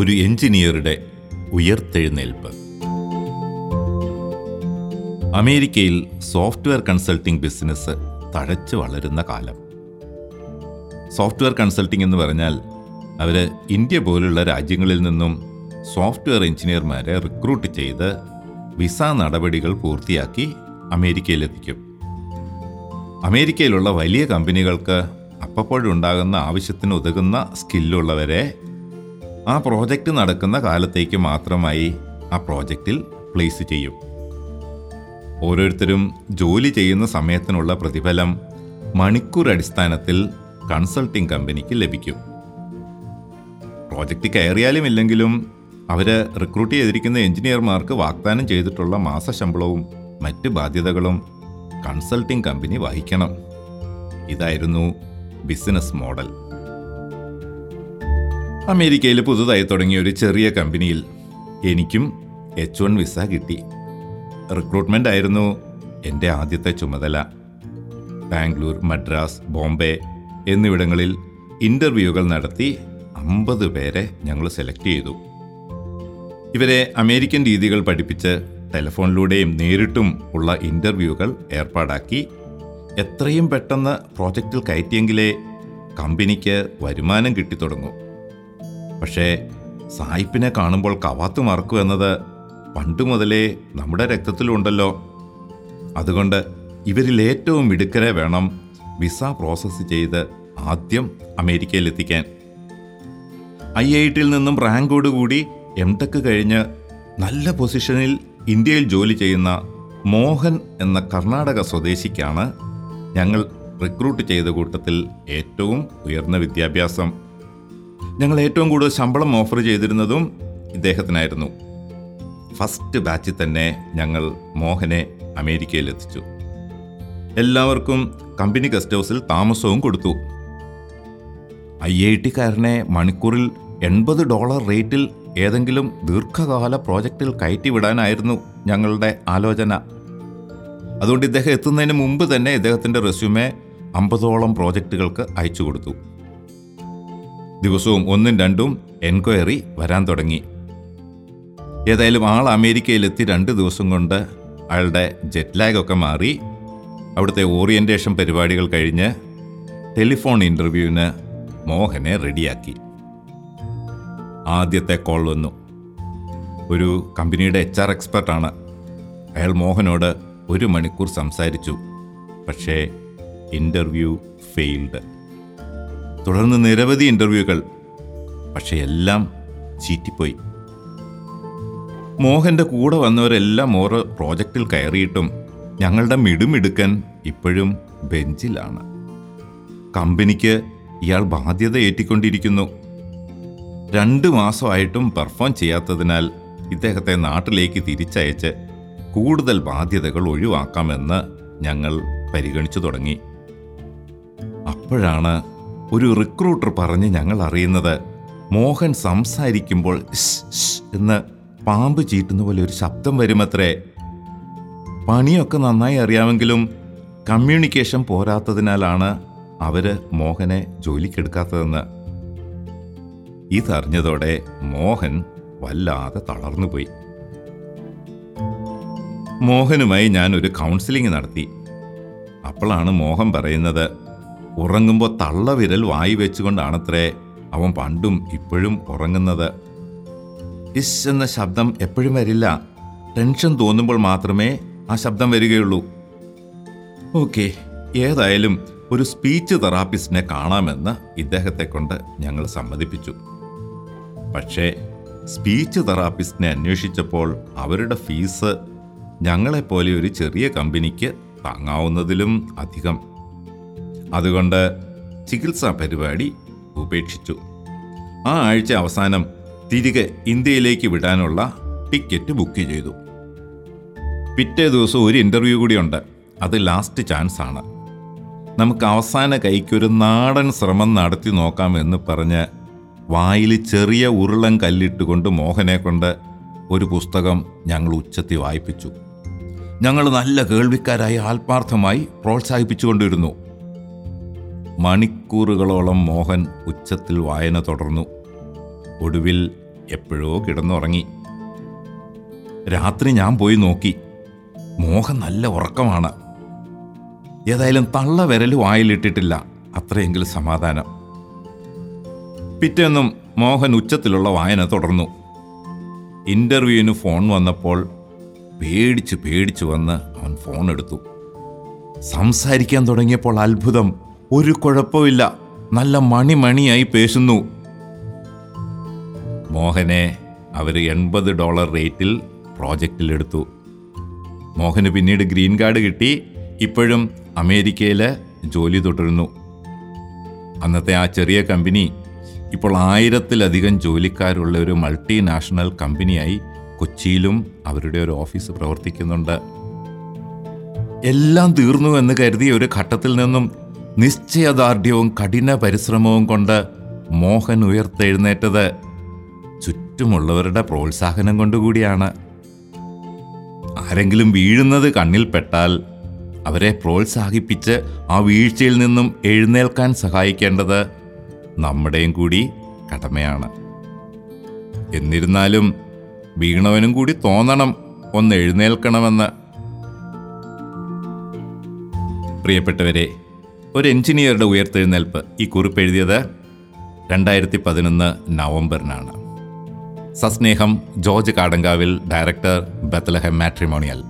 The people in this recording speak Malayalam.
ഒരു എഞ്ചിനീയറുടെ ഉയർത്തെഴുന്നേൽപ്പ്. അമേരിക്കയിൽ സോഫ്റ്റ്വെയർ കൺസൾട്ടിംഗ് ബിസിനസ് തഴച്ചു വളരുന്ന കാലം. സോഫ്റ്റ്വെയർ കൺസൾട്ടിംഗ് എന്ന് പറഞ്ഞാൽ അവർ ഇന്ത്യ പോലുള്ള രാജ്യങ്ങളിൽ നിന്നും സോഫ്റ്റ്വെയർ എഞ്ചിനീയർമാരെ റിക്രൂട്ട് ചെയ്ത് വിസ നടപടികൾ പൂർത്തിയാക്കി അമേരിക്കയിലെത്തിക്കും. അമേരിക്കയിലുള്ള വലിയ കമ്പനികൾക്ക് അപ്പപ്പോഴുണ്ടാകുന്ന ആവശ്യത്തിന് ഉതകുന്ന സ്കില്ലുള്ളവരെ ആ പ്രോജക്റ്റ് നടക്കുന്ന കാലത്തേക്ക് മാത്രമായി ആ പ്രോജക്റ്റിൽ പ്ലേസ് ചെയ്യും. ഓരോരുത്തരും ജോലി ചെയ്യുന്ന സമയത്തിനുള്ള പ്രതിഫലം മണിക്കൂർ അടിസ്ഥാനത്തിൽ കൺസൾട്ടിംഗ് കമ്പനിക്ക് ലഭിക്കും. പ്രോജക്റ്റ് കയറിയാലും ഇല്ലെങ്കിലും അവർ റിക്രൂട്ട് ചെയ്തിരിക്കുന്ന എഞ്ചിനീയർമാർക്ക് വാഗ്ദാനം ചെയ്തിട്ടുള്ള മാസശമ്പളവും മറ്റ് ബാധ്യതകളും കൺസൾട്ടിംഗ് കമ്പനി വഹിക്കണം. ഇതായിരുന്നു ബിസിനസ് മോഡൽ. അമേരിക്കയിൽ പുതുതായി തുടങ്ങിയ ഒരു ചെറിയ കമ്പനിയിൽ എനിക്കും എച്ച് വൺ വിസ കിട്ടി. റിക്രൂട്ട്മെന്റ് ആയിരുന്നു എന്റെ ആദ്യത്തെ ചുമതല. ബാംഗ്ലൂർ മദ്രാസ് ബോംബെ എന്നിവിടങ്ങളിൽ ഇന്റർവ്യൂകൾ നടത്തി അമ്പത് പേരെ ഞങ്ങൾ സെലക്ട് ചെയ്തു. ഇവരെ അമേരിക്കൻ രീതികൾ പഠിപ്പിച്ച് ടെലിഫോണിലൂടെയും നേരിട്ടും ഉള്ള ഇന്റർവ്യൂകൾ ഏർപ്പാടാക്കി എത്രയും പെട്ടെന്ന് പ്രോജക്റ്റിൽ കയറ്റിയെങ്കിലേ കമ്പനിക്ക് വരുമാനം കിട്ടിത്തുടങ്ങും. പക്ഷേ സായിപ്പിനെ കാണുമ്പോൾ കവാത്ത് മറക്കൂ എന്നത് പണ്ടു മുതലേ നമ്മുടെ രക്തത്തിലുണ്ടല്ലോ. അതുകൊണ്ട് ഇവരിൽ ഏറ്റവും മിടുക്കരെ വേണം വിസ പ്രോസസ്സ് ചെയ്ത് ആദ്യം അമേരിക്കയിലെത്തിക്കാൻ. ഐ ഐ ടിയിൽ നിന്നും റാങ്കോടുകൂടി എം ടെക് കഴിഞ്ഞ് നല്ല പൊസിഷനിൽ ഇന്ത്യയിൽ ജോലി ചെയ്യുന്ന മോഹൻ എന്ന കർണാടക സ്വദേശിക്കാണ് ഞങ്ങൾ റിക്രൂട്ട് ചെയ്ത കൂട്ടത്തിൽ ഏറ്റവും ഉയർന്ന വിദ്യാഭ്യാസം. ഞങ്ങൾ ഏറ്റവും കൂടുതൽ ശമ്പളം ഓഫർ ചെയ്തിരുന്നതും ഇദ്ദേഹത്തിനായിരുന്നു. ഫസ്റ്റ് ബാച്ചിൽ തന്നെ ഞങ്ങൾ മോഹനെ അമേരിക്കയിലെത്തിച്ചു എല്ലാവർക്കും കമ്പനി ഗസ്റ്റ് ഹൗസിൽ താമസവും കൊടുത്തു. ഐ ഐ ടിക്കാരനെ മണിക്കൂറിൽ എൺപത് ഡോളർ റേറ്റിൽ ഏതെങ്കിലും ദീർഘകാല പ്രോജക്റ്റിൽ കയറ്റിവിടാനായിരുന്നു ഞങ്ങളുടെ ആലോചന. അതുകൊണ്ട് ഇദ്ദേഹം എത്തുന്നതിന് മുമ്പ് തന്നെ ഇദ്ദേഹത്തിന്റെ റെസ്യൂമെ അമ്പതോളം പ്രോജക്റ്റുകൾക്ക് അയച്ചു കൊടുത്തു. ദിവസവും ഒന്നും രണ്ടും എൻക്വയറി വരാൻ തുടങ്ങി. ഏതായാലും ആൾ അമേരിക്കയിലെത്തി രണ്ട് ദിവസം കൊണ്ട് അയാളുടെ ജെറ്റ് ലാഗൊക്കെ മാറി. അവിടുത്തെ ഓറിയന്റേഷൻ പരിപാടികൾ കഴിഞ്ഞ് ടെലിഫോൺ ഇന്റർവ്യൂവിന് മോഹനെ റെഡിയാക്കി ആദ്യത്തെ കോൾ വന്നു. ഒരു കമ്പനിയുടെ എച്ച് ആർ എക്സ്പെർട്ടാണ് അയാൾ മോഹനോട് ഒരു മണിക്കൂർ സംസാരിച്ചു. പക്ഷേ ഇന്റർവ്യൂ ഫെയിൽഡ് തുടർന്ന് നിരവധി ഇന്റർവ്യൂകൾ പക്ഷെ എല്ലാം ചീറ്റിപ്പോയി. മോഹന്റെ കൂടെ വന്നവരെല്ലാം ഓരോ പ്രോജക്റ്റിൽ കയറിയിട്ടും ഞങ്ങളുടെ മിടുമിടുക്കൻ ഇപ്പോഴും ബെഞ്ചിലാണ്. കമ്പനിക്ക് ഇയാൾ ബാധ്യത ഏറ്റിക്കൊണ്ടിരിക്കുന്നു. രണ്ട് മാസമായിട്ടും പെർഫോം ചെയ്യാത്തതിനാൽ ഇദ്ദേഹത്തെ നാട്ടിലേക്ക് തിരിച്ചയച്ച് കൂടുതൽ ബാധ്യതകൾ ഒഴിവാക്കാമെന്ന് ഞങ്ങൾ പരിഗണിച്ചു തുടങ്ങി. അപ്പോഴാണ് ഒരു റിക്രൂട്ടർ പറഞ്ഞ് ഞങ്ങൾ അറിയുന്നത് മോഹൻ സംസാരിക്കുമ്പോൾ എന്ന് പാമ്പ് ചീറ്റുന്ന പോലെ ഒരു ശബ്ദം വരുമത്രേ. പണിയൊക്കെ നന്നായി അറിയാമെങ്കിലും കമ്മ്യൂണിക്കേഷൻ പോരാത്തതിനാലാണ് അവർ മോഹനെ ജോലിക്കെടുക്കാത്തതെന്ന്. ഇതറിഞ്ഞതോടെ മോഹൻ വല്ലാതെ തളർന്നുപോയി. മോഹനുമായി ഞാൻ ഒരു കൗൺസിലിംഗ് നടത്തി. അപ്പോഴാണ് മോഹൻ പറയുന്നത് ഉറങ്ങുമ്പോൾ തള്ളവിരൽ വായി വെച്ചുകൊണ്ടാണത്രേ അവൻ പണ്ടും ഇപ്പോഴും ഉറങ്ങുന്നത്. ഇസ് എന്ന ശബ്ദം എപ്പോഴും വരില്ല. ടെൻഷൻ തോന്നുമ്പോൾ മാത്രമേ ആ ശബ്ദം വരികയുള്ളൂ. ഓക്കെ ഏതായാലും ഒരു സ്പീച്ച് തെറാപ്പിസ്റ്റിനെ കാണാമെന്ന് ഇദ്ദേഹത്തെ കൊണ്ട് ഞങ്ങൾ സമ്മതിപ്പിച്ചു. പക്ഷേ സ്പീച്ച് തെറാപ്പിസ്റ്റിനെ അന്വേഷിച്ചപ്പോൾ അവരുടെ ഫീസ് ഞങ്ങളെപ്പോലെ ഒരു ചെറിയ കമ്പനിക്ക് താങ്ങാവുന്നതിലും അധികം. അതുകൊണ്ട് ചികിത്സാ പരിപാടി ഉപേക്ഷിച്ചു. ആ ആഴ്ച അവസാനം തിരികെ ഇന്ത്യയിലേക്ക് വിടാനുള്ള ടിക്കറ്റ് ബുക്ക് ചെയ്തു. പിറ്റേ ദിവസം ഒരു ഇന്റർവ്യൂ കൂടിയുണ്ട്. അത് ലാസ്റ്റ് ചാൻസ് ആണ്. നമുക്ക് അവസാന കൈക്കൊരു നാടൻ ശ്രമം നടത്തി നോക്കാമെന്ന് പറഞ്ഞ് വായിൽ ചെറിയ ഉരുളൻ കല്ലിട്ടുകൊണ്ട് മോഹനെ കൊണ്ട് ഒരു പുസ്തകം ഞങ്ങൾ ഉച്ചത്തി വായിപ്പിച്ചു. ഞങ്ങൾ നല്ല കേൾവിക്കാരായി ആത്മാർത്ഥമായി പ്രോത്സാഹിപ്പിച്ചുകൊണ്ടിരുന്നു. മണിക്കൂറുകളോളം മോഹൻ ഉച്ചത്തിൽ വായന തുടർന്നു. ഒടുവിൽ എപ്പോഴോ കിടന്നുറങ്ങി. രാത്രി ഞാൻ പോയി നോക്കി. മോഹൻ നല്ല ഉറക്കമാണ്. ഏതായാലും തള്ള വിരൽ വായിലിട്ടിട്ടില്ല. അത്രയെങ്കിലും സമാധാനം. പിറ്റേന്നും മോഹൻ ഉച്ചത്തിലുള്ള വായന തുടർന്നു. ഇന്റർവ്യൂവിന് ഫോൺ വന്നപ്പോൾ പേടിച്ച് പേടിച്ച് വന്ന് അവൻ ഫോൺ എടുത്തു. സംസാരിക്കാൻ തുടങ്ങിയപ്പോൾ അത്ഭുതം. ഒരു കുഴപ്പമില്ല നല്ല മണിമണിയായി പേശുന്നു. മോഹനെ അവർ എൺപത് ഡോളർ റേറ്റിൽ പ്രോജക്റ്റിലെടുത്തു മോഹന് പിന്നീട് ഗ്രീൻ കാർഡ് കിട്ടി. ഇപ്പോഴും അമേരിക്കയിൽ ജോലി തുടരുന്നു. അന്നത്തെ ആ ചെറിയ കമ്പനി ഇപ്പോൾ ആയിരത്തിലധികം ജോലിക്കാരുള്ള ഒരു മൾട്ടിനാഷണൽ കമ്പനിയായി കൊച്ചിയിലും അവരുടെ ഒരു ഓഫീസ് പ്രവർത്തിക്കുന്നുണ്ട്. എല്ലാം തീർന്നു എന്ന് കരുതിയ ഒരു ഘട്ടത്തിൽ നിന്നും നിശ്ചയദാർഢ്യവും കഠിന പരിശ്രമവും കൊണ്ട് മോഹൻ ഉയർത്തെഴുന്നേറ്റത് ചുറ്റുമുള്ളവരുടെ പ്രോത്സാഹനം കൊണ്ടുകൂടിയാണ്. ആരെങ്കിലും വീഴുന്നത് കണ്ണിൽപ്പെട്ടാൽ അവരെ പ്രോത്സാഹിപ്പിച്ച് ആ വീഴ്ചയിൽ നിന്നും എഴുന്നേൽക്കാൻ സഹായിക്കേണ്ടത് നമ്മുടെയും കൂടി കടമയാണ്. എന്നിരുന്നാലും വീണവനും കൂടി തോന്നണം ഒന്ന് എഴുന്നേൽക്കണമെന്ന്. പ്രിയപ്പെട്ടവരെ ഒരു എഞ്ചിനീയറുടെ ഉയർത്തെഴുന്നേൽപ്പ് ഈ കുറിപ്പ് എഴുതിയത് രണ്ടായിരത്തി പതിനൊന്ന് നവംബറിനാണ്. സസ്നേഹം George Kadankavil director Bethlehem matrimonial.